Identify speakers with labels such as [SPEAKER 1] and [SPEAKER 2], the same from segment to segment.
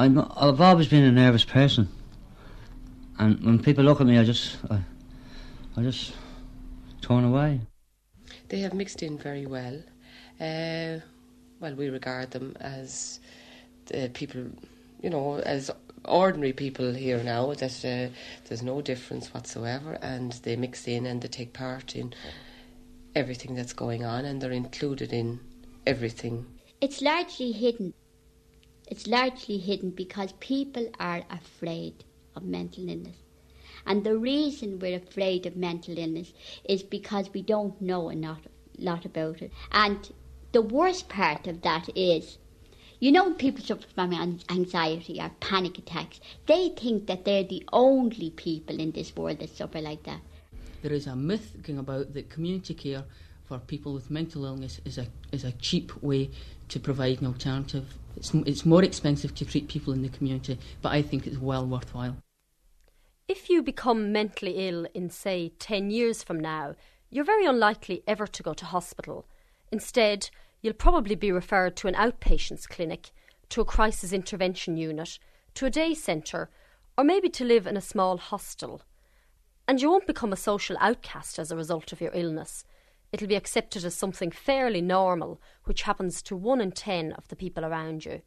[SPEAKER 1] I'm, I've always been a nervous person, and when people look at me, I just, I, I just turn away.
[SPEAKER 2] They have mixed in very well. Uh, well, we regard them as uh, people, you know, as ordinary people here now. That uh, there's no difference whatsoever, and they mix in and they take part in everything that's going on, and they're included in everything.
[SPEAKER 3] It's largely hidden. It's largely hidden because people are afraid of mental illness. And the reason we're afraid of mental illness is because we don't know a lot, lot about it. And the worst part of that is, you know, people suffer from anxiety or panic attacks. They think that they're the only people in this world that suffer like that.
[SPEAKER 4] There is a myth going about that community care for people with mental illness is a is a cheap way to provide an alternative. It's it's more expensive to treat people in the community, but I think it's well worthwhile.
[SPEAKER 5] If you become mentally ill in say 10 years from now, you're very unlikely ever to go to hospital. Instead, you'll probably be referred to an outpatients clinic, to a crisis intervention unit, to a day centre, or maybe to live in a small hostel. And you won't become a social outcast as a result of your illness. It'll be accepted as something fairly normal, which happens to one in ten of the people around you.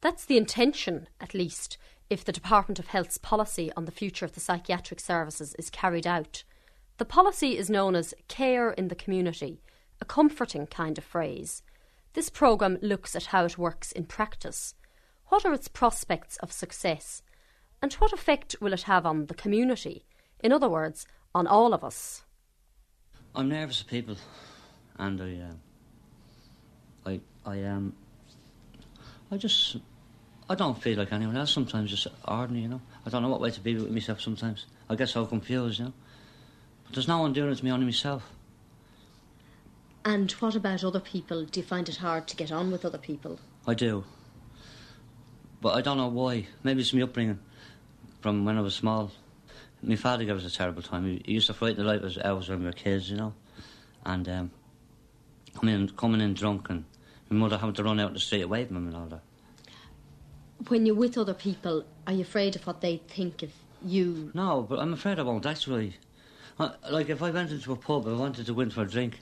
[SPEAKER 5] That's the intention, at least, if the Department of Health's policy on the future of the psychiatric services is carried out. The policy is known as Care in the Community, a comforting kind of phrase. This programme looks at how it works in practice. What are its prospects of success? And what effect will it have on the community? In other words, on all of us.
[SPEAKER 1] I'm nervous of people, and I, uh, I, I um, I just, I don't feel like anyone else. Sometimes just ordinary, you know. I don't know what way to be with myself. Sometimes I get so confused, you know. But there's no one doing it to me, only myself.
[SPEAKER 6] And what about other people? Do you find it hard to get on with other people?
[SPEAKER 1] I do, but I don't know why. Maybe it's my upbringing from when I was small my father gave us a terrible time. He, he used to frighten the life out of us when we were kids, you know. And um, coming in, coming in drunk, and my mother having to run out the street away from him and all that.
[SPEAKER 6] When you're with other people, are you afraid of what they think of you?
[SPEAKER 1] No, but I'm afraid I won't actually. I, like if I went into a pub, and I wanted to go in for a drink.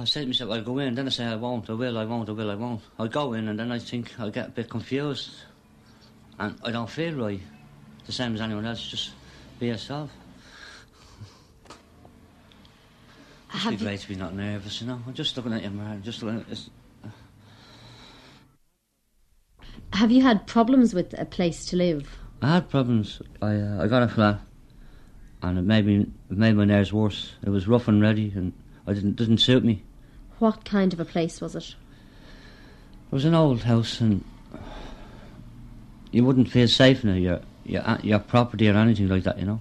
[SPEAKER 1] I say to myself, I'll go in, then I say I won't, I will, I won't, I will, I won't. I go in and then I think I'll get a bit confused. And I don't feel right. The same as anyone else, just be yourself. It's be great to be not nervous, you know. I'm just looking at you, man. Just looking at this.
[SPEAKER 6] Have you had problems with a place to live?
[SPEAKER 1] I had problems. I uh, I got a flat, and it made me it made my nerves worse. It was rough and ready, and I didn't didn't suit me.
[SPEAKER 6] What kind of a place was it?
[SPEAKER 1] It was an old house, and you wouldn't feel safe in it. You're your your property or anything like that, you know.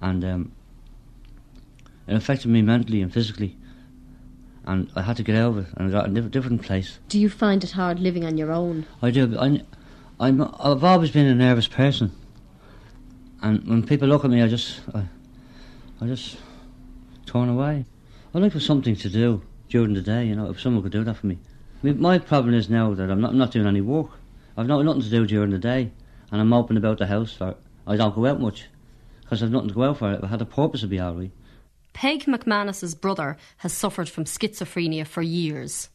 [SPEAKER 1] And um, it affected me mentally and physically, and I had to get out of it and I got a different, place.
[SPEAKER 6] Do you find it hard living on your own?
[SPEAKER 1] I do. I, I'm I've always been a nervous person, and when people look at me, I just I, I just turn away. I look for something to do during the day, you know. If someone could do that for me. I mean, my problem is now that I'm not I'm not doing any work. I've not nothing to do during the day and I'm moping about the house for I don't go out much because I've nothing to go out for. If I had a purpose, it'd be all right.
[SPEAKER 5] Peg McManus's brother has suffered from schizophrenia for years.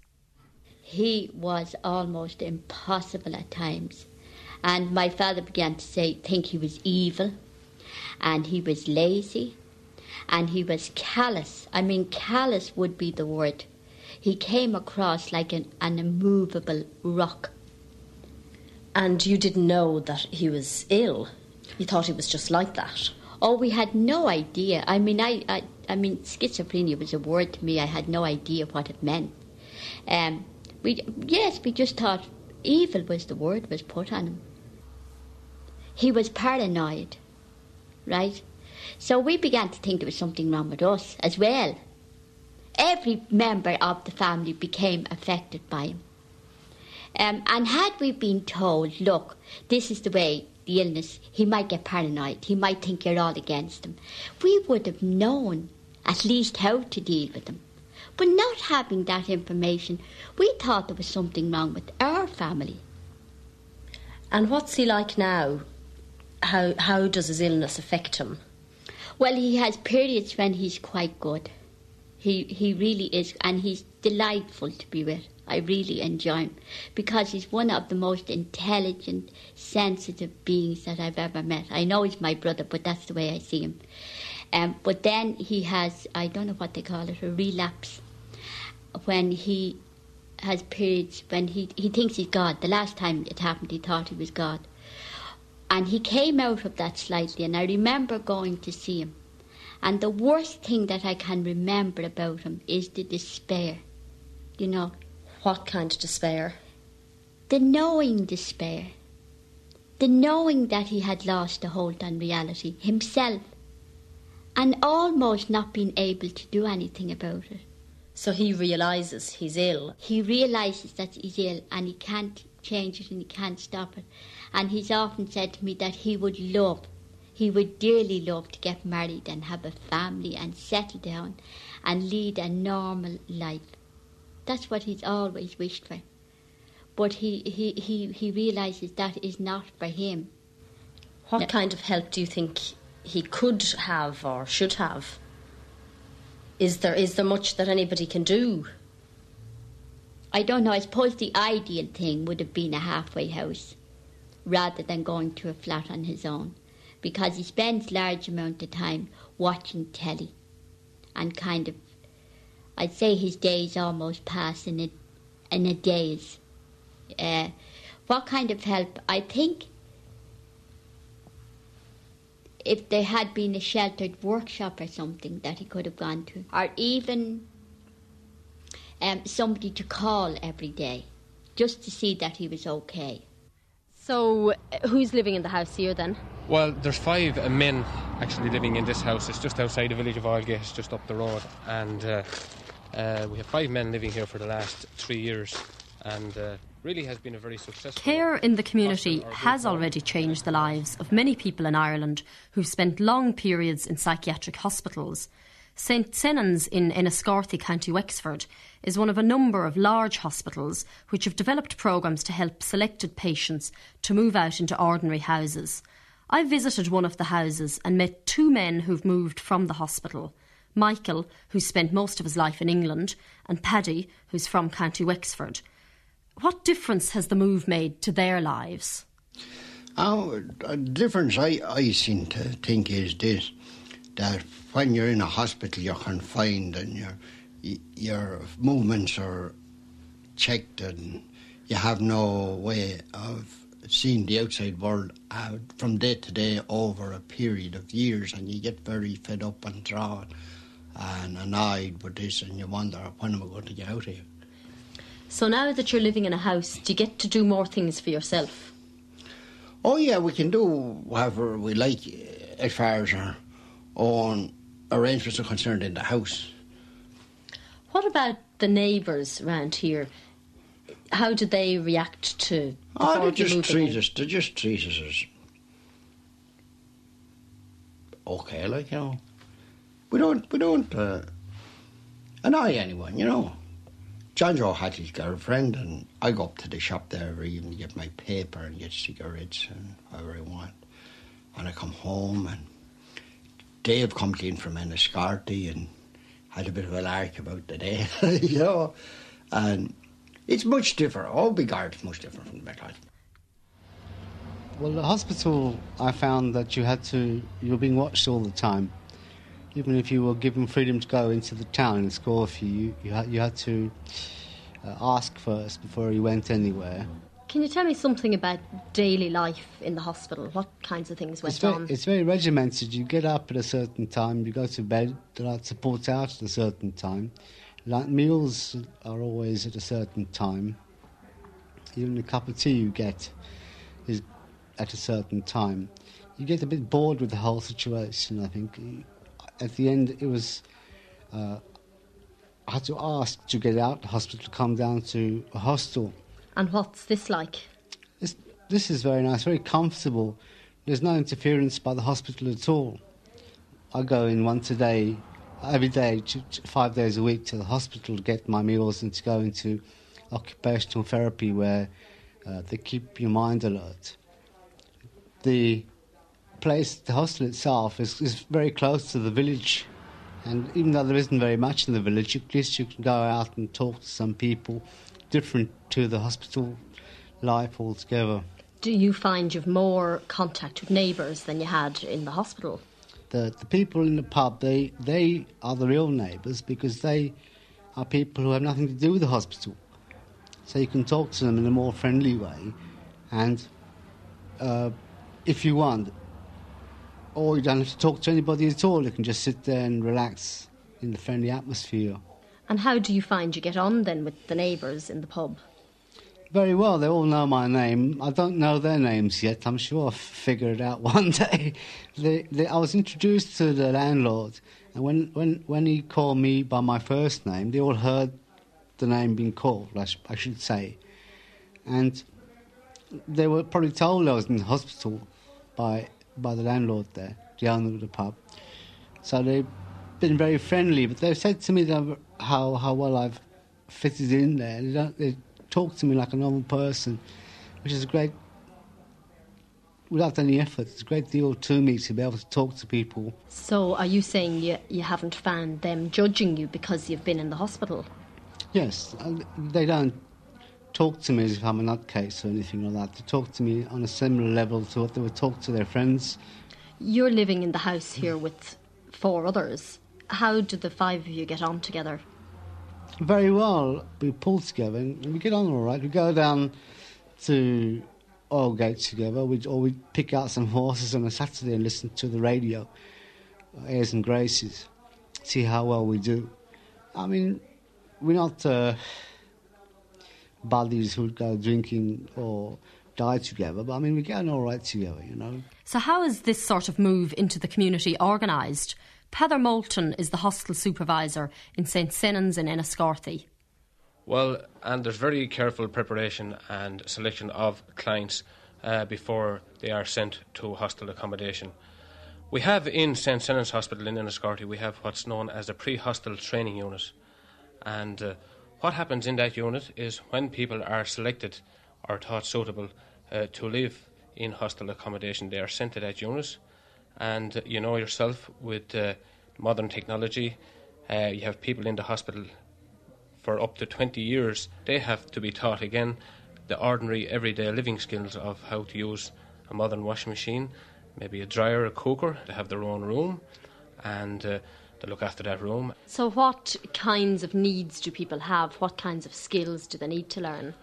[SPEAKER 3] He was almost impossible at times, and my father began to say, think he was evil, and he was lazy, and he was callous. I mean, callous would be the word. He came across like an, an immovable rock.
[SPEAKER 6] And you didn't know that he was ill. You thought he was just like that.
[SPEAKER 3] Oh, we had no idea. I mean, I, I, I mean, schizophrenia was a word to me. I had no idea what it meant. Um, We yes, we just thought evil was the word was put on him. He was paranoid, right? So we began to think there was something wrong with us as well. Every member of the family became affected by him. Um, and had we been told, look, this is the way the illness, he might get paranoid, he might think you're all against him, we would have known at least how to deal with him. But not having that information, we thought there was something wrong with our family.
[SPEAKER 6] And what's he like now? How, how does his illness affect him?
[SPEAKER 3] Well, he has periods when he's quite good. He, he really is, and he's delightful to be with. I really enjoy him because he's one of the most intelligent, sensitive beings that I've ever met. I know he's my brother, but that's the way I see him. Um, but then he has, I don't know what they call it, a relapse when he has periods when he, he thinks he's God. The last time it happened, he thought he was God. And he came out of that slightly, and I remember going to see him. And the worst thing that I can remember about him is the despair. You know,
[SPEAKER 6] What kind of despair?
[SPEAKER 3] the knowing despair, the knowing that he had lost a hold on reality himself, and almost not being able to do anything about it.
[SPEAKER 6] So he realises he's ill.
[SPEAKER 3] He realises that he's ill and he can't change it and he can't stop it. And he's often said to me that he would love, he would dearly love to get married and have a family and settle down and lead a normal life. That's what he's always wished for. But he, he, he, he realises that is not for him.
[SPEAKER 6] What
[SPEAKER 3] Yeah.
[SPEAKER 6] kind of help do you think he could have or should have? Is there is there much that anybody can do?
[SPEAKER 3] I don't know, I suppose the ideal thing would have been a halfway house rather than going to a flat on his own because he spends large amount of time watching telly and kind of I'd say his days almost pass in a in a daze. Uh, what kind of help? I think if there had been a sheltered workshop or something that he could have gone to, or even um, somebody to call every day just to see that he was okay.
[SPEAKER 5] So, who's living in the house here then?
[SPEAKER 7] Well, there's five uh, men actually living in this house. It's just outside the village of Oilgate, it's just up the road. And uh, uh, we have five men living here for the last three years. And uh, really has been a very successful.
[SPEAKER 5] Care in the community has already changed the lives of many people in Ireland who've spent long periods in psychiatric hospitals. St Senan's in Enniscorthy, County Wexford, is one of a number of large hospitals which have developed programmes to help selected patients to move out into ordinary houses. I visited one of the houses and met two men who've moved from the hospital. Michael, who's spent most of his life in England, and Paddy, who's from County Wexford. What difference has the move made to their lives?
[SPEAKER 8] Oh, the difference I, I seem to think is this that when you're in a hospital, you're confined and your your movements are checked, and you have no way of seeing the outside world uh, from day to day over a period of years, and you get very fed up and drawn and annoyed with this, and you wonder when am I going to get out of here.
[SPEAKER 6] So now that you're living in a house, do you get to do more things for yourself?
[SPEAKER 8] Oh yeah, we can do whatever we like uh, as far as our own arrangements are concerned in the house.
[SPEAKER 6] What about the neighbours around here? How do they react to the
[SPEAKER 8] Oh, they just treat
[SPEAKER 6] in?
[SPEAKER 8] us. They just treat us as okay, like you know. We don't. We don't uh, annoy anyone, you know. John Joe had his girlfriend, and I go up to the shop there every evening get my paper and get cigarettes and whatever I want. And I come home, and Dave comes in from Enniscorthy and had a bit of a lark about the day, you know. And it's much different. All big art much different from the metropolitan.
[SPEAKER 9] Well, the hospital, I found that you had to, you were being watched all the time. Even if you were given freedom to go into the town and score for you, you had, you had to uh, ask first before you went anywhere.
[SPEAKER 5] Can you tell me something about daily life in the hospital? What kinds of things went
[SPEAKER 9] It's very,
[SPEAKER 5] on?
[SPEAKER 9] it's very regimented. You get up at a certain time, you go to bed, there are support out at a certain time. Like meals are always at a certain time. Even the cup of tea you get is at a certain time. You get a bit bored with the whole situation. I think at the end it was. Uh, I had to ask to get out of the hospital to come down to a hostel.
[SPEAKER 5] And what's this like?
[SPEAKER 9] This, this is very nice, very comfortable. There's no interference by the hospital at all. I go in once a day, every day, five days a week to the hospital to get my meals and to go into occupational therapy where uh, they keep your mind alert. The place, the hostel itself, is, is very close to the village and even though there isn't very much in the village, at least you can go out and talk to some people different to the hospital life altogether.
[SPEAKER 5] Do you find you've more contact with neighbours than you had in the hospital?
[SPEAKER 9] The, the people in the pub, they, they are the real neighbours because they are people who have nothing to do with the hospital. So you can talk to them in a more friendly way. And uh, if you want, or you don't have to talk to anybody at all. You can just sit there and relax in the friendly atmosphere.
[SPEAKER 5] And how do you find you get on then with the neighbours in the pub?
[SPEAKER 9] Very well. They all know my name. I don't know their names yet. I'm sure I'll figure it out one day. They, they, I was introduced to the landlord, and when, when, when he called me by my first name, they all heard the name being called, I, sh- I should say. And they were probably told I was in the hospital by by the landlord there, the owner of the pub. So they've been very friendly, but they've said to me that how, how well I've fitted in there. They, don't, they talk to me like a normal person, which is a great, without any effort, it's a great deal to me to be able to talk to people.
[SPEAKER 5] So are you saying you, you haven't found them judging you because you've been in the hospital?
[SPEAKER 9] Yes, they don't talk to me as if I'm a nutcase or anything like that. They talk to me on a similar level to what they would talk to their friends.
[SPEAKER 5] You're living in the house here with four others. How do the five of you get on together?
[SPEAKER 9] Very well. We pull together and we get on all right. We go down to Oilgate together, we, or we pick out some horses on a Saturday and listen to the radio, airs and graces, see how well we do. I mean, we're not. Uh, buddies who'd go drinking or die together. But I mean, we're on all right together, you know.
[SPEAKER 5] So, how is this sort of move into the community organised? Peadar Moulton is the hostel supervisor in St Senan's in Enniscorthy.
[SPEAKER 7] Well, and there's very careful preparation and selection of clients uh, before they are sent to hostel accommodation. We have in St Senan's Hospital in Enniscorthy, we have what's known as a pre-hostel training unit, and uh, what happens in that unit is when people are selected or thought suitable uh, to live in hostel accommodation, they are sent to that unit. And uh, you know yourself, with uh, modern technology, uh, you have people in the hospital for up to 20 years. They have to be taught again the ordinary, everyday living skills of how to use a modern washing machine, maybe a dryer, a cooker. They have their own room, and to look after that room.
[SPEAKER 5] So, what kinds of needs do people have? What kinds of skills do they need to learn?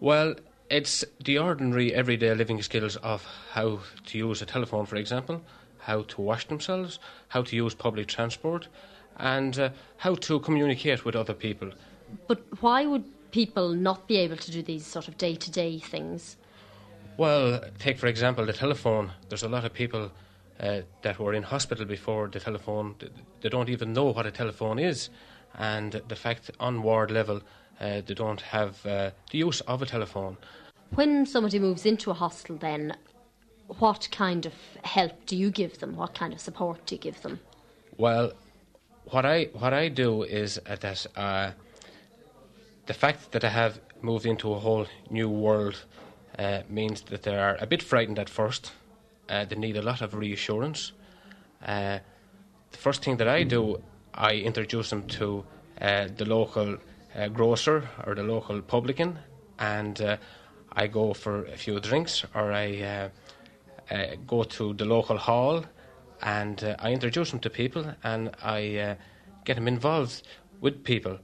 [SPEAKER 7] Well, it's the ordinary everyday living skills of how to use a telephone, for example, how to wash themselves, how to use public transport, and uh, how to communicate with other people.
[SPEAKER 5] But why would people not be able to do these sort of day to day things?
[SPEAKER 7] Well, take for example the telephone. There's a lot of people uh, that were in hospital before the telephone, they don't even know what a telephone is. And the fact on ward level, uh, they don't have uh, the use of a telephone.
[SPEAKER 5] When somebody moves into a hostel, then what kind of help do you give them? What kind of support do you give them?
[SPEAKER 7] Well, what I what I do is uh, that uh, the fact that I have moved into a whole new world uh, means that they are a bit frightened at first uh, they need a lot of reassurance. Uh, the first thing that I do, I introduce them to uh, the local uh, grocer or the local publican, and uh, I go for a few drinks, or I uh, go to the local hall, and I introduce them to people, and I get them involved with people,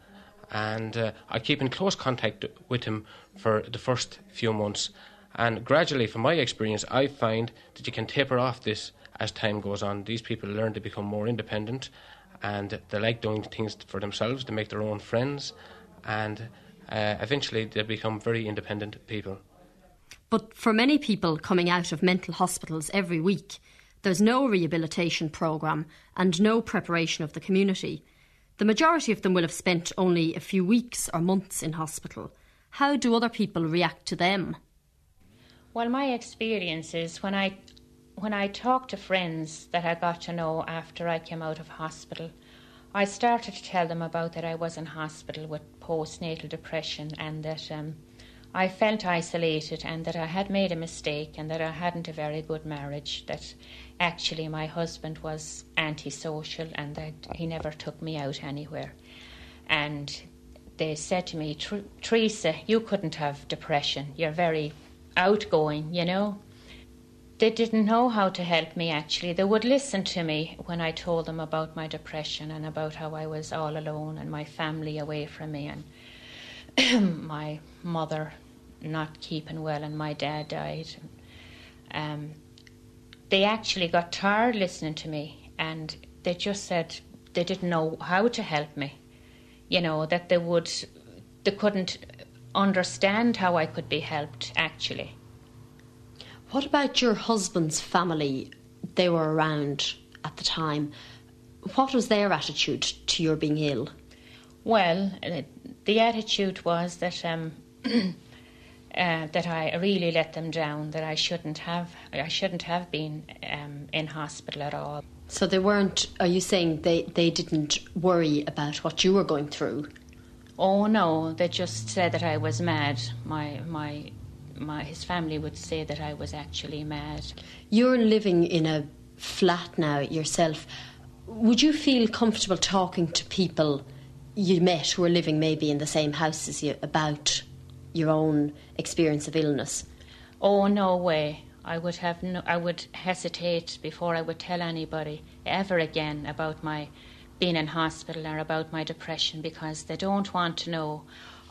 [SPEAKER 7] and I keep in close contact with them for the first few months and gradually, from my experience, I find that you can taper off this as time goes on. These people learn to become more independent and they like doing things for themselves, they make their own friends, and uh, eventually they become very independent people.
[SPEAKER 5] But for many people coming out of mental hospitals every week, there's no rehabilitation programme and no preparation of the community. The majority of them will have spent only a few weeks or months in hospital. How do other people react to them?
[SPEAKER 10] Well, my experience is when I when I talked to friends that I got to know after I came out of hospital, I started to tell them about that I was in hospital with postnatal depression and that um, I felt isolated and that I had made a mistake and that I hadn't a very good marriage, that actually my husband was antisocial and that he never took me out anywhere. And they said to me, Teresa, you couldn't have depression. You're very outgoing, you know. They didn't know how to help me actually. They would listen to me when I told them about my depression and about how I was all alone and my family away from me and my mother not keeping well and my dad died. Um, they actually got tired listening to me and they just said they didn't know how to help me. You know, that they would, they couldn't understand how I could be helped actually.
[SPEAKER 5] What about your husband's family? They were around at the time. What was their attitude to your being ill?
[SPEAKER 10] Well, uh, the attitude was that um, uh, that I really let them down. That I shouldn't have. I shouldn't have been um, in hospital at all.
[SPEAKER 5] So they weren't. Are you saying they they didn't worry about what you were going through?
[SPEAKER 10] Oh no, they just said that I was mad. My my my his family would say that I was actually mad.
[SPEAKER 5] You're living in a flat now yourself. Would you feel comfortable talking to people you met who are living maybe in the same house as you about your own experience of illness?
[SPEAKER 10] Oh no way. I would have no, I would hesitate before I would tell anybody ever again about my being in hospital or about my depression because they don't want to know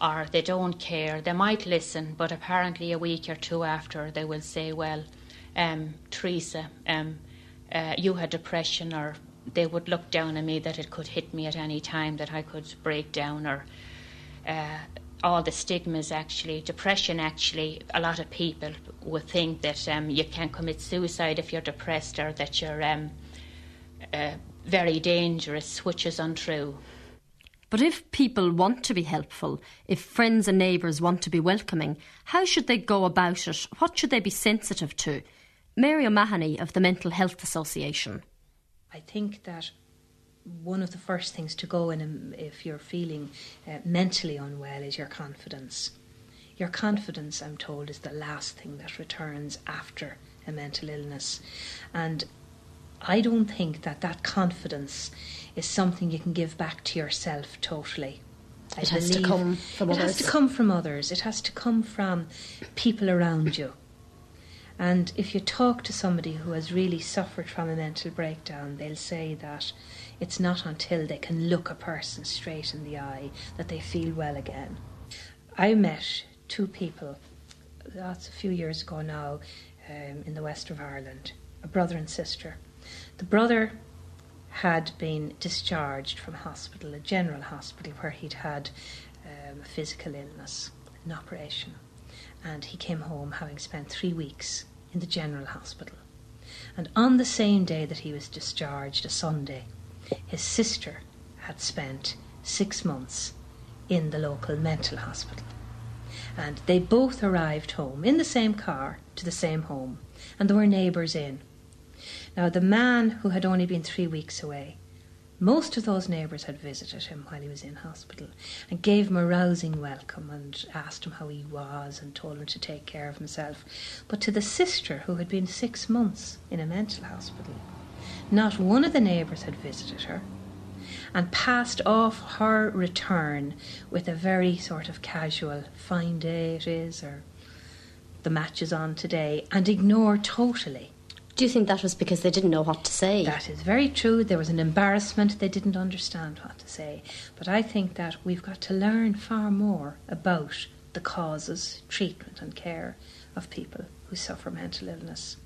[SPEAKER 10] or they don't care. They might listen, but apparently a week or two after they will say, "Well, um, Teresa, um, uh, you had depression," or they would look down on me that it could hit me at any time, that I could break down, or uh, all the stigmas actually, depression actually, a lot of people would think that um, you can commit suicide if you're depressed or that you're um, uh, very dangerous, which is untrue.
[SPEAKER 5] But if people want to be helpful, if friends and neighbours want to be welcoming, how should they go about it? What should they be sensitive to? Mary O'Mahony of the Mental Health Association.
[SPEAKER 11] I think that one of the first things to go in um, if you're feeling uh, mentally unwell is your confidence. Your confidence, I'm told, is the last thing that returns after a mental illness. And I don't think that that confidence is something you can give back to yourself totally.
[SPEAKER 5] It I has to come from
[SPEAKER 11] it
[SPEAKER 5] others.
[SPEAKER 11] It has to come from others. It has to come from people around you. And if you talk to somebody who has really suffered from a mental breakdown, they'll say that it's not until they can look a person straight in the eye that they feel well again. I met two people, that's a few years ago now, um, in the west of Ireland, a brother and sister. The brother had been discharged from hospital, a general hospital, where he'd had um, a physical illness, an operation, and he came home having spent three weeks in the general hospital. And on the same day that he was discharged, a Sunday, his sister had spent six months in the local mental hospital. And they both arrived home in the same car to the same home, and there were neighbours in. Now, the man who had only been three weeks away, most of those neighbours had visited him while he was in hospital and gave him a rousing welcome and asked him how he was and told him to take care of himself. But to the sister who had been six months in a mental hospital, not one of the neighbours had visited her and passed off her return with a very sort of casual, fine day it is, or the match is on today, and ignored totally
[SPEAKER 5] do you think that was because they didn't know what to say?
[SPEAKER 11] That is very true. There was an embarrassment. They didn't understand what to say. But I think that we've got to learn far more about the causes, treatment, and care of people who suffer mental illness.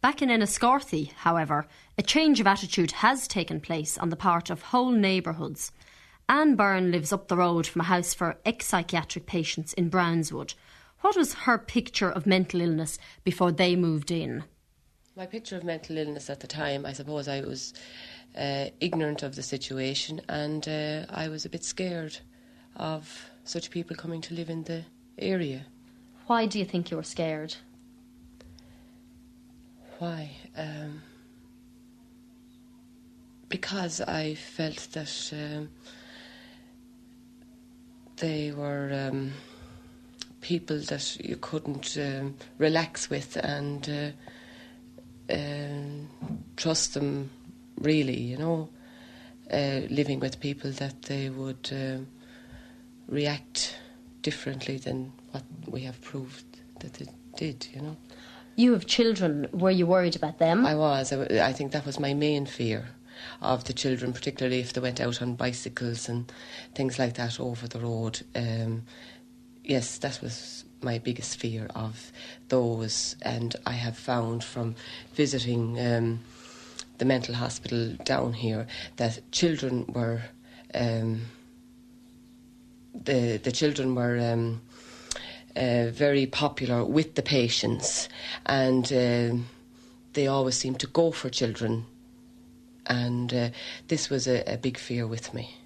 [SPEAKER 5] Back in Enniscorthy, however, a change of attitude has taken place on the part of whole neighbourhoods. Anne Byrne lives up the road from a house for ex psychiatric patients in Brownswood. What was her picture of mental illness before they moved in?
[SPEAKER 2] My picture of mental illness at the time, I suppose I was uh, ignorant of the situation and uh, I was a bit scared of such people coming to live in the area.
[SPEAKER 5] Why do you think you were scared?
[SPEAKER 2] Why? Um, because I felt that um, they were um, people that you couldn't um, relax with and uh, um, trust them really, you know. Uh, living with people that they would um, react differently than what we have proved that they did, you know.
[SPEAKER 5] You have children. Were you worried about them?
[SPEAKER 2] I was. I, I think that was my main fear of the children, particularly if they went out on bicycles and things like that over the road. Um, yes, that was my biggest fear of those, and I have found from visiting um, the mental hospital down here that children were um, the the children were. Um, uh, very popular with the patients, and uh, they always seem to go for children. And uh, this was a, a, big fear with me.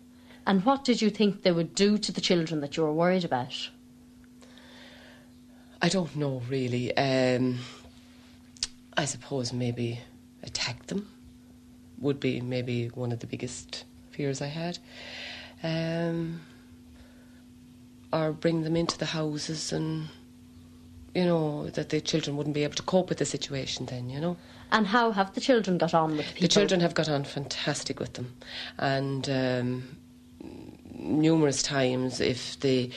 [SPEAKER 5] And what did you think they would do to the children that you were worried about?
[SPEAKER 2] I don't know really. Um, I suppose maybe attack them would be maybe one of the biggest fears I had. Um, or bring them into the houses and you know that the children wouldn't be able to cope with the situation then you know
[SPEAKER 5] and how have the children got on with people
[SPEAKER 2] the children have got on fantastic with them and um, numerous times if the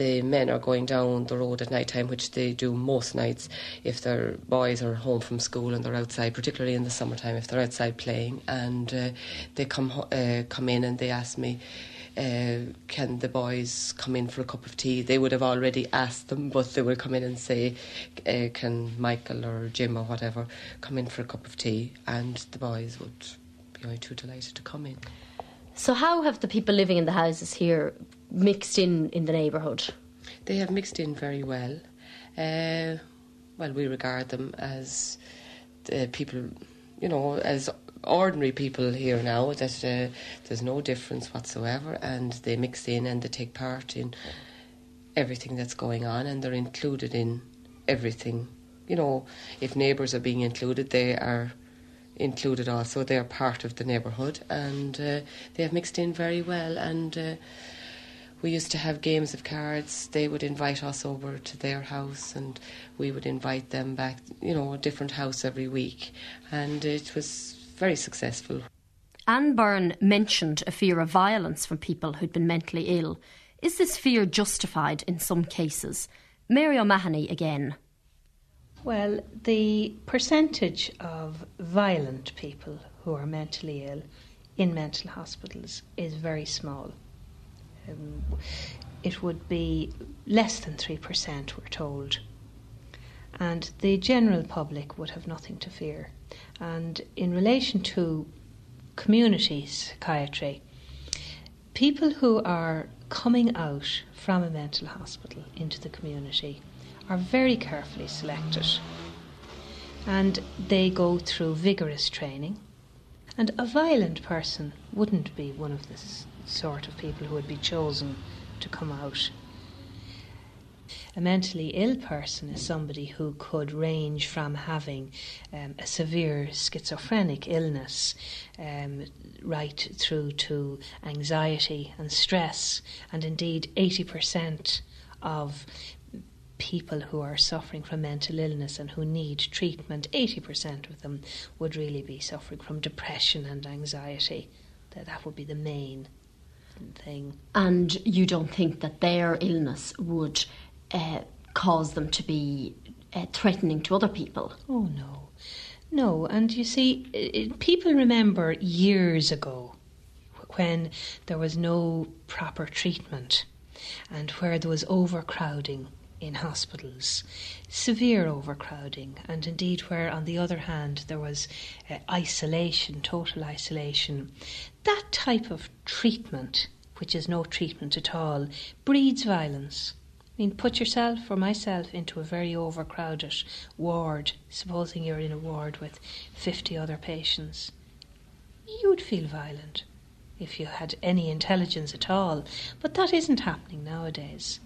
[SPEAKER 2] the men are going down the road at night time, which they do most nights, if their boys are home from school and they're outside, particularly in the summertime, if they're outside playing, and uh, they come uh, come in and they ask me, uh, can the boys come in for a cup of tea? They would have already asked them, but they would come in and say, uh, can Michael or Jim or whatever come in for a cup of tea? And the boys would be only too delighted to come in.
[SPEAKER 5] So, how have the people living in the houses here mixed in in the neighbourhood?
[SPEAKER 2] They have mixed in very well. Uh, well, we regard them as uh, people, you know, as ordinary people here now that uh, there's no difference whatsoever and they mix in and they take part in everything that's going on and they're included in everything. You know, if neighbours are being included, they are included also. They are part of the neighbourhood and uh, they have mixed in very well. And uh, we used to have games of cards. They would invite us over to their house and we would invite them back, you know, a different house every week. And it was very successful.
[SPEAKER 5] Anne Byrne mentioned a fear of violence from people who'd been mentally ill. Is this fear justified in some cases? Mary O'Mahony again.
[SPEAKER 11] Well, the percentage of violent people who are mentally ill in mental hospitals is very small. Um, it would be less than 3%, we're told. And the general public would have nothing to fear. And in relation to community psychiatry, people who are coming out from a mental hospital into the community are very carefully selected. And they go through vigorous training. And a violent person wouldn't be one of the sort of people who would be chosen to come out a mentally ill person is somebody who could range from having um, a severe schizophrenic illness um, right through to anxiety and stress, and indeed 80% of people who are suffering from mental illness and who need treatment, 80% of them would really be suffering from depression and anxiety. That, that would be the main thing.
[SPEAKER 5] And you don't think that their illness would uh, cause them to be uh, threatening to other people.
[SPEAKER 11] Oh, no. No, and you see, it, people remember years ago when there was no proper treatment and where there was overcrowding in hospitals, severe overcrowding, and indeed where, on the other hand, there was uh, isolation, total isolation, that type of treatment, which is no treatment at all, breeds violence. I mean, put yourself or myself into a very overcrowded ward, supposing you're in a ward with 50 other patients. You'd feel violent if you had any intelligence at all, but that isn't happening nowadays.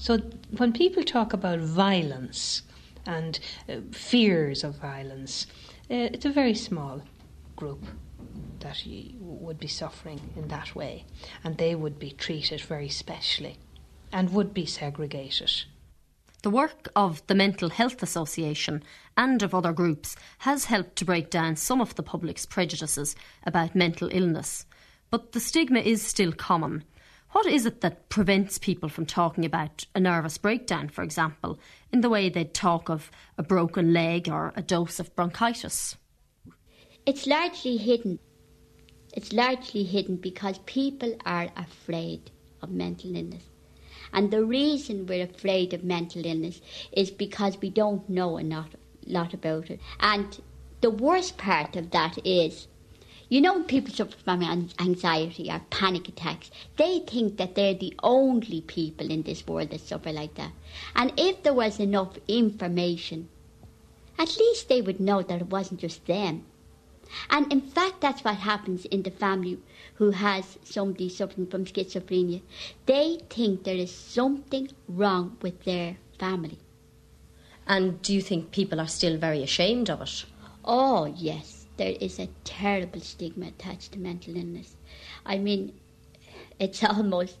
[SPEAKER 11] So when people talk about violence and uh, fears of violence, uh, it's a very small group that would be suffering in that way, and they would be treated very specially and would be segregated.
[SPEAKER 5] The work of the Mental Health Association and of other groups has helped to break down some of the public's prejudices about mental illness, but the stigma is still common, what is it that prevents people from talking about a nervous breakdown, for example, in the way they'd talk of a broken leg or a dose of bronchitis?
[SPEAKER 3] It's largely hidden. It's largely hidden because people are afraid of mental illness. And the reason we're afraid of mental illness is because we don't know a lot, lot about it. And the worst part of that is you know, when people suffer from anxiety or panic attacks, they think that they're the only people in this world that suffer like that. And if there was enough information, at least they would know that it wasn't just them. And in fact, that's what happens in the family who has somebody suffering from schizophrenia. They think there is something wrong with their family.
[SPEAKER 6] And do you think people are still very ashamed of it?
[SPEAKER 3] Oh, yes there is a terrible stigma attached to mental illness. I mean, it's almost,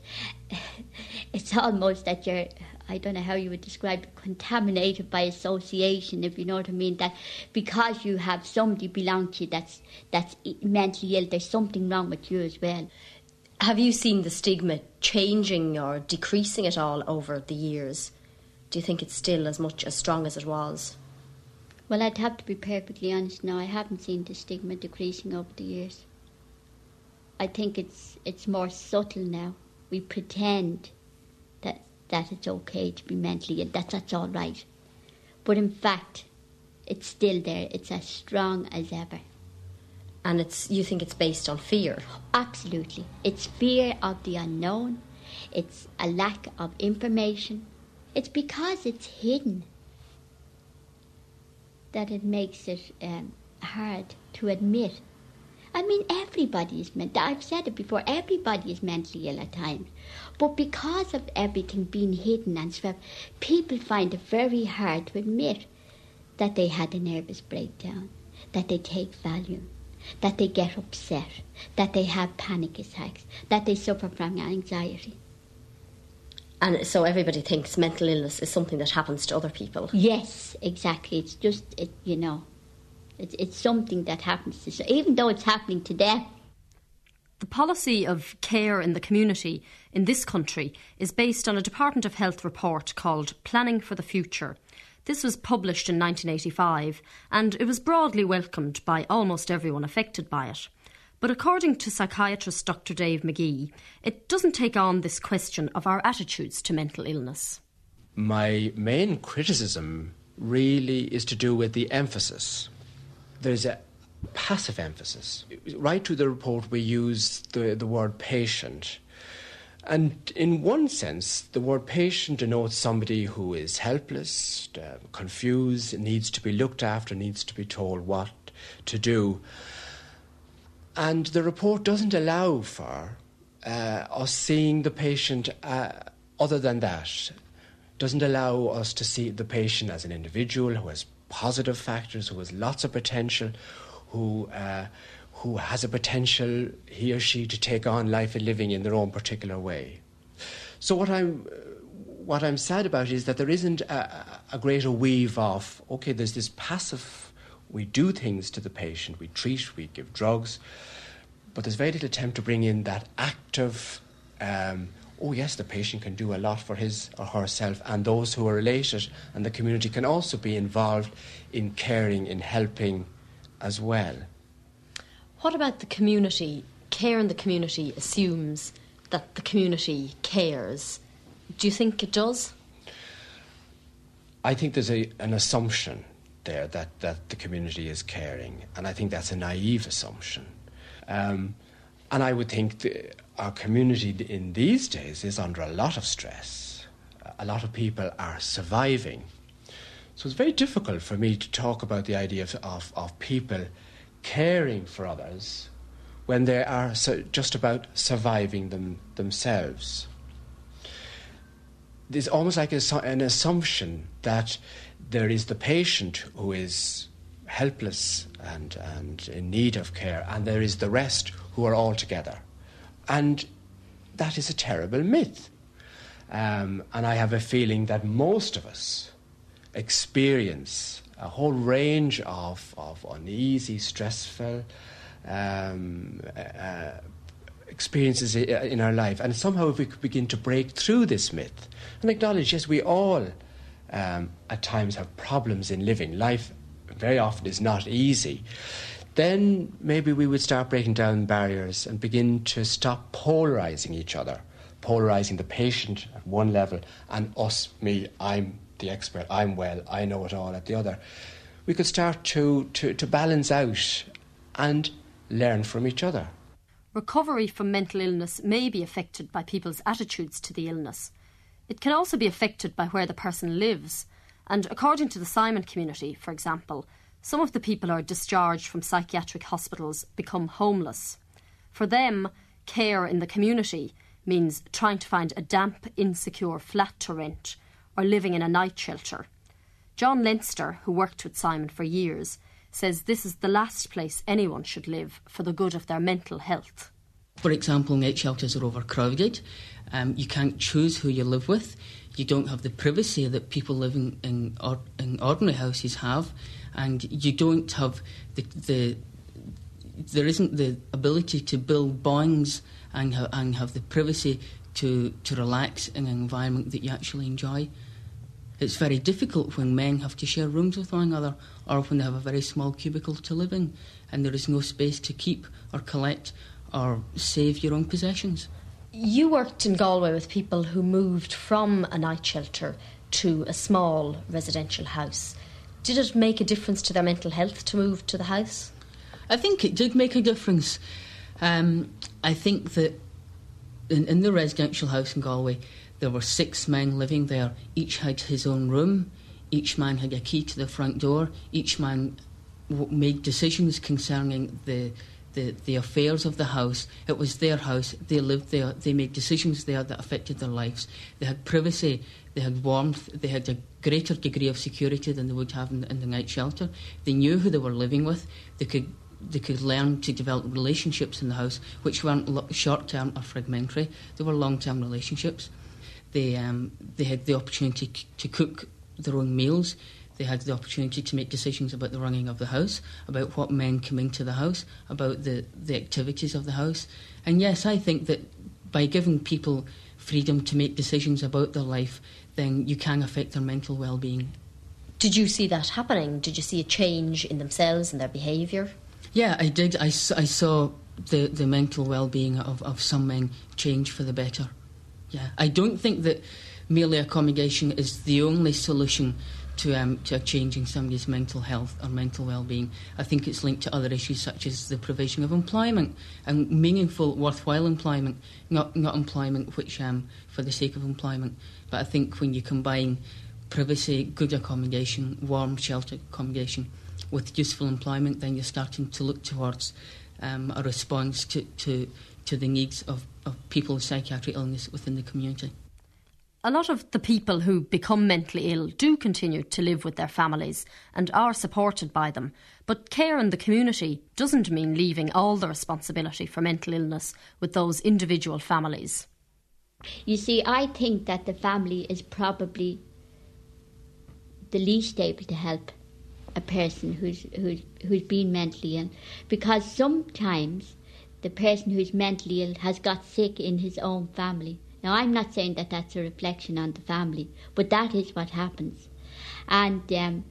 [SPEAKER 3] it's almost that you're, I don't know how you would describe it, contaminated by association, if you know what I mean. That because you have somebody belong to you that's that's mentally ill, there's something wrong with you as well.
[SPEAKER 6] Have you seen the stigma changing or decreasing at all over the years? Do you think it's still as much as strong as it was?
[SPEAKER 3] Well, I'd have to be perfectly honest now. I haven't seen the stigma decreasing over the years. I think it's it's more subtle now. We pretend that that it's okay to be mentally ill, that that's all right. But in fact, it's still there. It's as strong as ever.
[SPEAKER 6] And it's you think it's based on fear?
[SPEAKER 3] Absolutely. It's fear of the unknown. It's a lack of information. It's because it's hidden that it makes it um, hard to admit. I mean, everybody is meant. I've said it before. Everybody is mentally ill at times, but because of everything being hidden and stuff, people find it very hard to admit that they had a nervous breakdown, that they take Valium, that they get upset, that they have panic attacks, that they suffer from anxiety.
[SPEAKER 6] And so everybody thinks mental illness is something that happens to other people.
[SPEAKER 3] Yes, exactly. It's just, it, you know, it's, it's something that happens to, even though it's happening to them.
[SPEAKER 5] The policy of care in the community in this country is based on a Department of Health report called Planning for the Future. This was published in 1985 and it was broadly welcomed by almost everyone affected by it. But according to psychiatrist Dr. Dave McGee, it doesn't take on this question of our attitudes to mental illness.
[SPEAKER 12] My main criticism really is to do with the emphasis. There's a passive emphasis. Right through the report, we use the, the word patient. And in one sense, the word patient denotes somebody who is helpless, uh, confused, needs to be looked after, needs to be told what to do. And the report doesn't allow for uh, us seeing the patient uh, other than that. Doesn't allow us to see the patient as an individual who has positive factors, who has lots of potential, who uh, who has a potential he or she to take on life and living in their own particular way. So what I'm what I'm sad about is that there isn't a, a greater weave of okay, there's this passive we do things to the patient, we treat, we give drugs, but there's very little attempt to bring in that active, um, oh yes, the patient can do a lot for his or herself, and those who are related and the community can also be involved in caring, in helping as well.
[SPEAKER 6] What about the community? Care in the community assumes that the community cares. Do you think it does?
[SPEAKER 12] I think there's a, an assumption there that, that the community is caring, and I think that's a naive assumption. Um, and I would think our community in these days is under a lot of stress. A lot of people are surviving. So it's very difficult for me to talk about the idea of, of, of people caring for others when they are so just about surviving them themselves. There's almost like an assumption that there is the patient who is helpless and, and in need of care, and there is the rest who are all together. And that is a terrible myth. Um, and I have a feeling that most of us experience a whole range of, of uneasy, stressful um, uh, experiences in our life. And somehow, if we could begin to break through this myth and acknowledge, yes, we all um, at times have problems in living. Life very often is not easy. Then maybe we would start breaking down barriers and begin to stop polarizing each other, polarizing the patient at one level and us, me, I'm the expert, I'm well, I know it all at the other. We could start to, to, to balance out and learn from each other.
[SPEAKER 5] Recovery from mental illness may be affected by people's attitudes to the illness. It can also be affected by where the person lives. And according to the Simon community, for example, some of the people who are discharged from psychiatric hospitals become homeless. For them, care in the community means trying to find a damp, insecure flat to rent or living in a night shelter. John Leinster, who worked with Simon for years, says this is the last place anyone should live for the good of their mental health.
[SPEAKER 4] For example, night shelters are overcrowded. Um, you can't choose who you live with. You don't have the privacy that people living in, or, in ordinary houses have, and you don't have the, the there isn't the ability to build bonds and, ha- and have the privacy to, to relax in an environment that you actually enjoy. It's very difficult when men have to share rooms with one another or when they have a very small cubicle to live in and there is no space to keep or collect or save your own possessions.
[SPEAKER 6] You worked in Galway with people who moved from a night shelter to a small residential house. Did it make a difference to their mental health to move to the house?
[SPEAKER 4] I think it did make a difference. Um, I think that in, in the residential house in Galway, there were six men living there. Each had his own room. Each man had a key to the front door. Each man w- made decisions concerning the, the, the affairs of the house. It was their house. They lived there. They made decisions there that affected their lives. They had privacy. They had warmth. They had a greater degree of security than they would have in, in the night shelter. They knew who they were living with. They could they could learn to develop relationships in the house, which weren't short term or fragmentary. They were long term relationships. They, um, they had the opportunity to cook their own meals. They had the opportunity to make decisions about the running of the house, about what men come into the house, about the, the activities of the house. And yes, I think that by giving people freedom to make decisions about their life, then you can affect their mental well being.
[SPEAKER 6] Did you see that happening? Did you see a change in themselves and their behaviour?
[SPEAKER 4] Yeah, I did. I, I saw the, the mental well being of, of some men change for the better. Yeah, I don't think that merely accommodation is the only solution to um, to changing somebody's mental health or mental well-being. I think it's linked to other issues such as the provision of employment and meaningful, worthwhile employment, not not employment which um, for the sake of employment. But I think when you combine privacy, good accommodation, warm, sheltered accommodation with useful employment, then you're starting to look towards um, a response to, to, to the needs of, of people with psychiatric illness within the community.
[SPEAKER 5] A lot of the people who become mentally ill do continue to live with their families and are supported by them, but care in the community doesn't mean leaving all the responsibility for mental illness with those individual families.
[SPEAKER 3] You see, I think that the family is probably the least able to help a person who's who's who's been mentally ill, because sometimes the person who's mentally ill has got sick in his own family. Now, I'm not saying that that's a reflection on the family, but that is what happens. And um,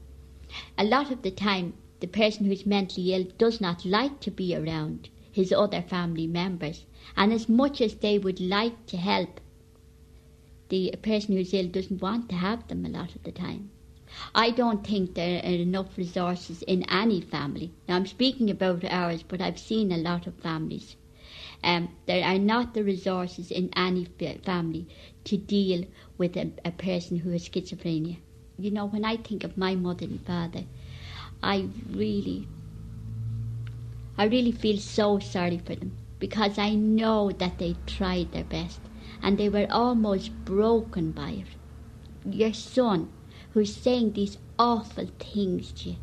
[SPEAKER 3] a lot of the time, the person who's mentally ill does not like to be around his other family members. And as much as they would like to help, the person who's ill doesn't want to have them a lot of the time. I don't think there are enough resources in any family. Now, I'm speaking about ours, but I've seen a lot of families. Um, there are not the resources in any family to deal with a, a person who has schizophrenia. You know, when I think of my mother and father, I really, I really feel so sorry for them because I know that they tried their best and they were almost broken by it. Your son, who's saying these awful things to you,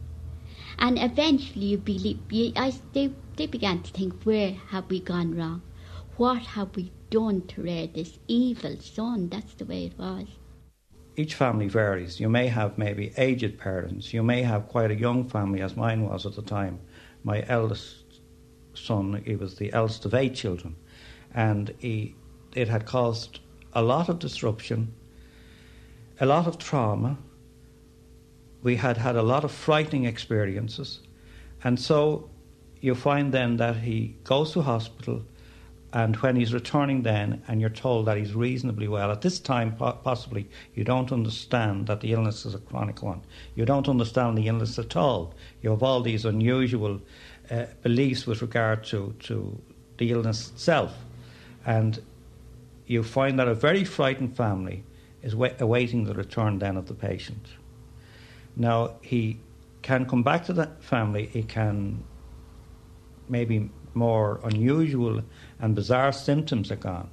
[SPEAKER 3] and eventually you believe, you, I, they, they began to think, where have we gone wrong? What have we done to rear this evil son? That's the way it was.
[SPEAKER 13] Each family varies. You may have maybe aged parents. You may have quite a young family, as mine was at the time. My eldest son, he was the eldest of eight children, and he, it had caused a lot of disruption, a lot of trauma. We had had a lot of frightening experiences, and so you find then that he goes to hospital, and when he's returning, then, and you're told that he's reasonably well, at this time, possibly, you don't understand that the illness is a chronic one. You don't understand the illness at all. You have all these unusual uh, beliefs with regard to, to the illness itself. And you find that a very frightened family is wa- awaiting the return then of the patient. Now, he can come back to that family, he can maybe more unusual and bizarre symptoms are gone.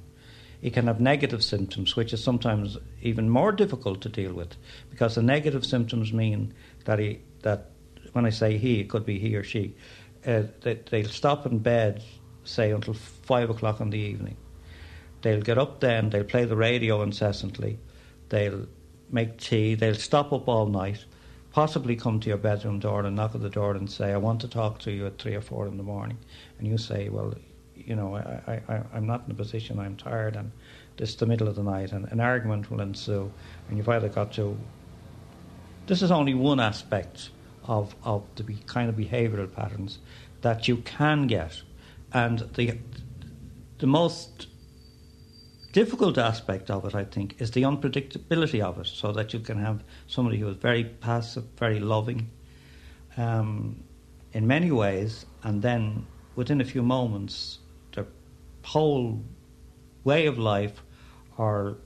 [SPEAKER 13] He can have negative symptoms, which is sometimes even more difficult to deal with, because the negative symptoms mean that he that when I say he, it could be he or she, uh, they, they'll stop in bed, say, until five o'clock in the evening. They'll get up then, they'll play the radio incessantly, they'll make tea, they'll stop up all night, possibly come to your bedroom door and knock at the door and say, I want to talk to you at three or four in the morning. And you say, Well, you know, I, I, I'm not in a position, I'm tired, and is the middle of the night, and an argument will ensue, and you've either got to. This is only one aspect of, of the kind of behavioural patterns that you can get. And the, the most difficult aspect of it, I think, is the unpredictability of it, so that you can have somebody who is very passive, very loving um, in many ways, and then within a few moments, their whole way of life or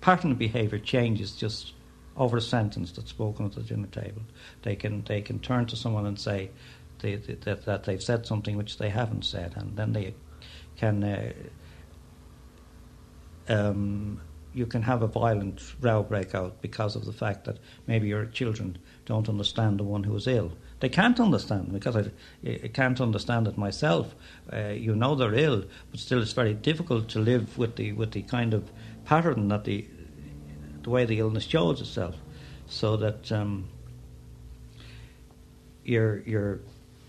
[SPEAKER 13] pattern of behaviour changes just over a sentence that's spoken at the dinner table. They can they can turn to someone and say they, they, that that they've said something which they haven't said, and then they can. Uh, um, you can have a violent row break out because of the fact that maybe your children don't understand the one who is ill. They can't understand because I, I can't understand it myself. Uh, you know they're ill, but still it's very difficult to live with the with the kind of pattern that the the way the illness shows itself, so that um, your your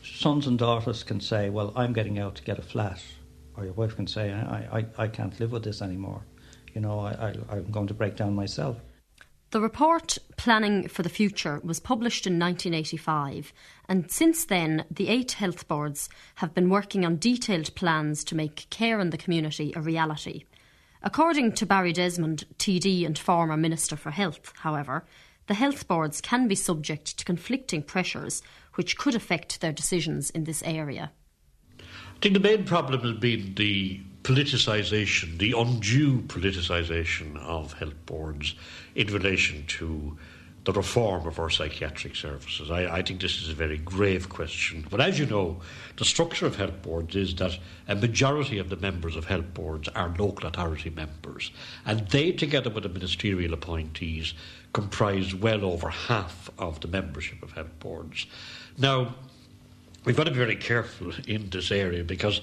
[SPEAKER 13] sons and daughters can say, "Well, I'm getting out to get a flat," or your wife can say, "I I, I can't live with this anymore." You know, I, I I'm going to break down myself.
[SPEAKER 5] The report Planning for the Future was published in 1985, and since then, the eight health boards have been working on detailed plans to make care in the community a reality. According to Barry Desmond, TD and former Minister for Health, however, the health boards can be subject to conflicting pressures which could affect their decisions in this area.
[SPEAKER 14] I think the main problem has been the politicisation, the undue politicisation of health boards in relation to the reform of our psychiatric services. I, I, think this is a very grave question. But as you know, the structure of health boards is that a majority of the members of health boards are local authority members, and they, together with the ministerial appointees, comprise well over half of the membership of health boards. Now, we've got to be very careful in this area because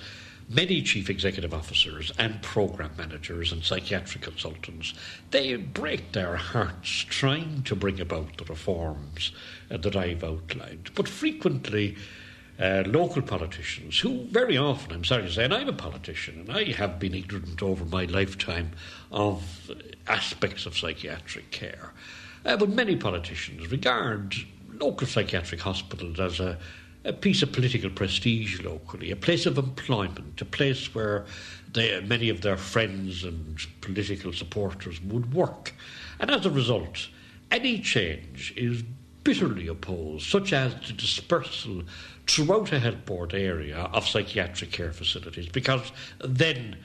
[SPEAKER 14] many chief executive officers and program managers and psychiatric consultants they break their hearts trying to bring about the reforms uh, that I've outlined. But frequently, uh, local politicians, who very often, I'm sorry to say, and I'm a politician, and I have been ignorant over my lifetime of aspects of psychiatric care, uh, but many politicians regard local psychiatric hospitals as a a piece of political prestige locally, a place of employment, a place where they, many of their friends and political supporters would work. And as a result, any change is bitterly opposed, such as the dispersal throughout a health board area of psychiatric care facilities, because then,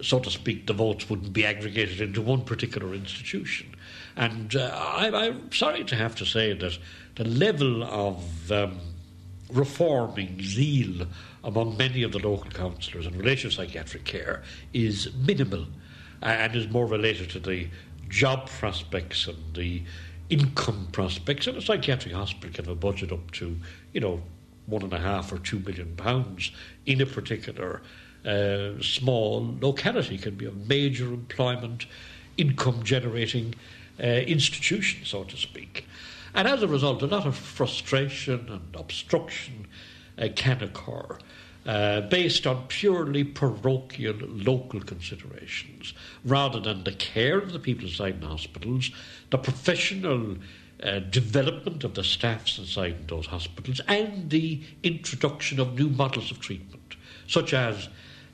[SPEAKER 14] so to speak, the votes wouldn't be aggregated into one particular institution. And uh, I, am sorry to have to say that the level of um, reforming zeal among many of the local councillors in relation to psychiatric care is minimal and is more related to the job prospects and the income prospects. And a psychiatric hospital can have a budget up to, you know, one and a half or two million pounds in a particular uh, small locality, can be a major employment, income generating uh, institution, so to speak. And as a result, a lot of frustration and obstruction uh, can occur. Uh, based on purely parochial local considerations rather than the care of the people inside the hospitals, the professional uh, development of the staffs inside those hospitals, and the introduction of new models of treatment, such as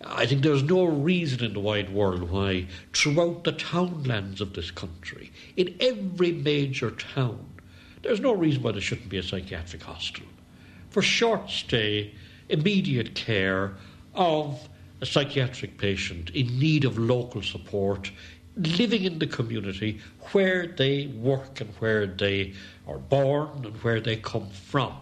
[SPEAKER 14] I think there's no reason in the wide world why, throughout the townlands of this country, in every major town, there's no reason why there shouldn't be a psychiatric hospital for short stay immediate care of a psychiatric patient in need of local support, living in the community where they work and where they are born and where they come from.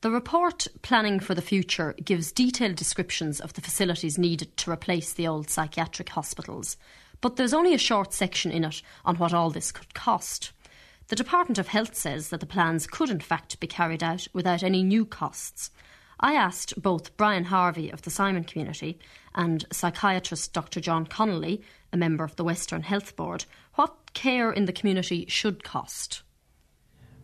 [SPEAKER 5] The report, Planning for the Future, gives detailed descriptions of the facilities needed to replace the old psychiatric hospitals, but there's only a short section in it on what all this could cost. The Department of Health says that the plans could in fact be carried out without any new costs, I asked both Brian Harvey of the Simon community and psychiatrist Dr. John Connolly, a member of the Western Health Board, what care in the community should cost.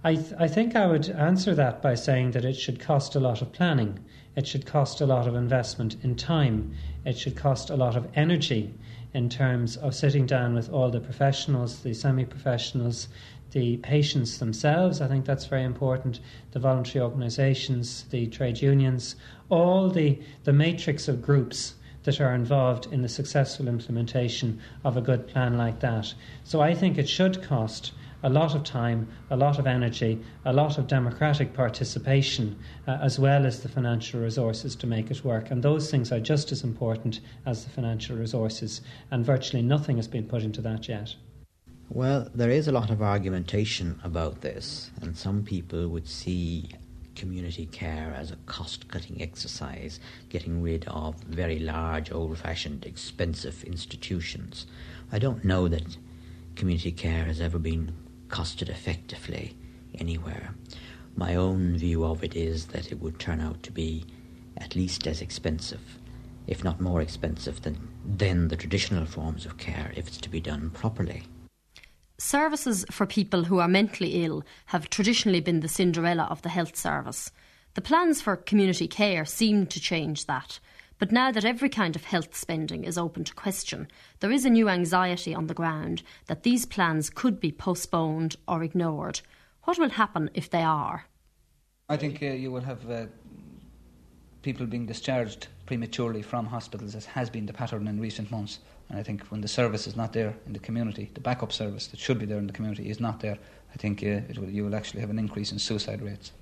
[SPEAKER 15] I, th- I think I would answer that by saying that it should cost a lot of planning. It should cost a lot of investment in time. It should cost a lot of energy in terms of sitting down with all the professionals, the semi professionals, the patients themselves. I think that's very important. The voluntary organisations, the trade unions, all the, the matrix of groups that are involved in the successful implementation of a good plan like that. So I think it should cost a lot of time, a lot of energy, a lot of democratic participation, uh, as well as the financial resources to make it work. And those things are just as important as the financial resources, and virtually nothing has been put into that yet.
[SPEAKER 16] Well, there is a lot of argumentation about this, and some people would see community care as a cost cutting exercise, getting rid of very large, old fashioned, expensive institutions. I don't know that community care has ever been costed effectively anywhere. My own view of it is that it would turn out to be at least as expensive, if not more expensive, than, than the traditional forms of care if it's to be done properly.
[SPEAKER 5] Services for people who are mentally ill have traditionally been the Cinderella of the health service. The plans for community care seem to change that. But now that every kind of health spending is open to question, there is a new anxiety on the ground that these plans could be postponed or ignored. What will happen if they are?
[SPEAKER 17] I think uh, you will have uh, people being discharged prematurely from hospitals, as has been the pattern in recent months. And I think when the service is not there in the community, the backup service that should be there in the community is not there, I think uh, will, you will actually have an increase in suicide rates.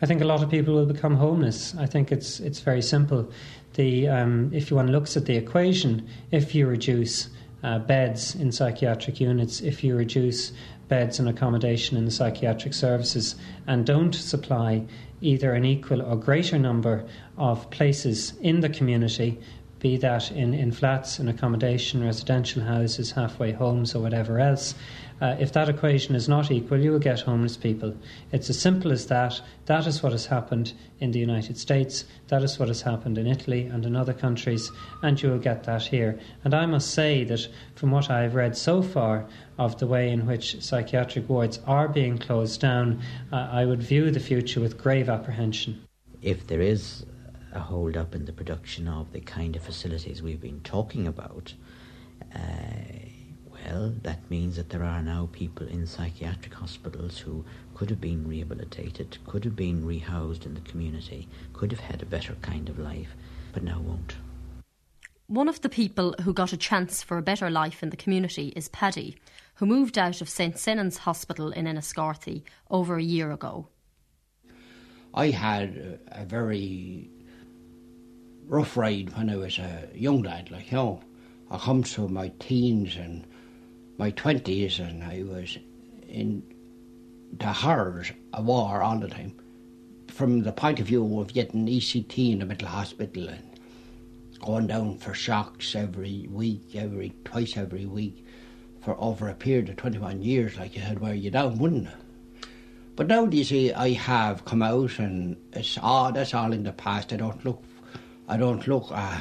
[SPEAKER 15] I think a lot of people will become homeless. I think it's it's very simple. The um, if one looks at the equation, if you reduce uh, beds in psychiatric units, if you reduce beds and accommodation in the psychiatric services, and don't supply either an equal or greater number of places in the community be that in, in flats, in accommodation, residential houses, halfway homes, or whatever else. Uh, if that equation is not equal, you will get homeless people. It's as simple as that. That is what has happened in the United States. That is what has happened in Italy and in other countries, and you will get that here. And I must say that from what I've read so far of the way in which psychiatric wards are being closed down, uh, I would view the future with grave apprehension.
[SPEAKER 16] If there is a hold up in the production of the kind of facilities we've been talking about, uh, well, that means that there are now people in psychiatric hospitals who could have been rehabilitated, could have been rehoused in the community, could have had a better kind of life, but now won't.
[SPEAKER 5] One of the people who got a chance for a better life in the community is Paddy, who moved out of St Senan's Hospital in Enniscorthy over a year ago.
[SPEAKER 8] I had a very rough ride when I was a young lad, like, you know. I come to my teens and my 20s and I was in the horrors of war all the time. From the point of view of getting ECT in the mental hospital and going down for shocks every week, every twice every week, for over a period of 21 years, like you had wear you down, wouldn't it? But now, do you see, I have come out and it's all, that's all in the past. I don't look, I don't look uh,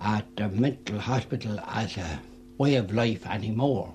[SPEAKER 8] at the mental hospital as a way of life anymore.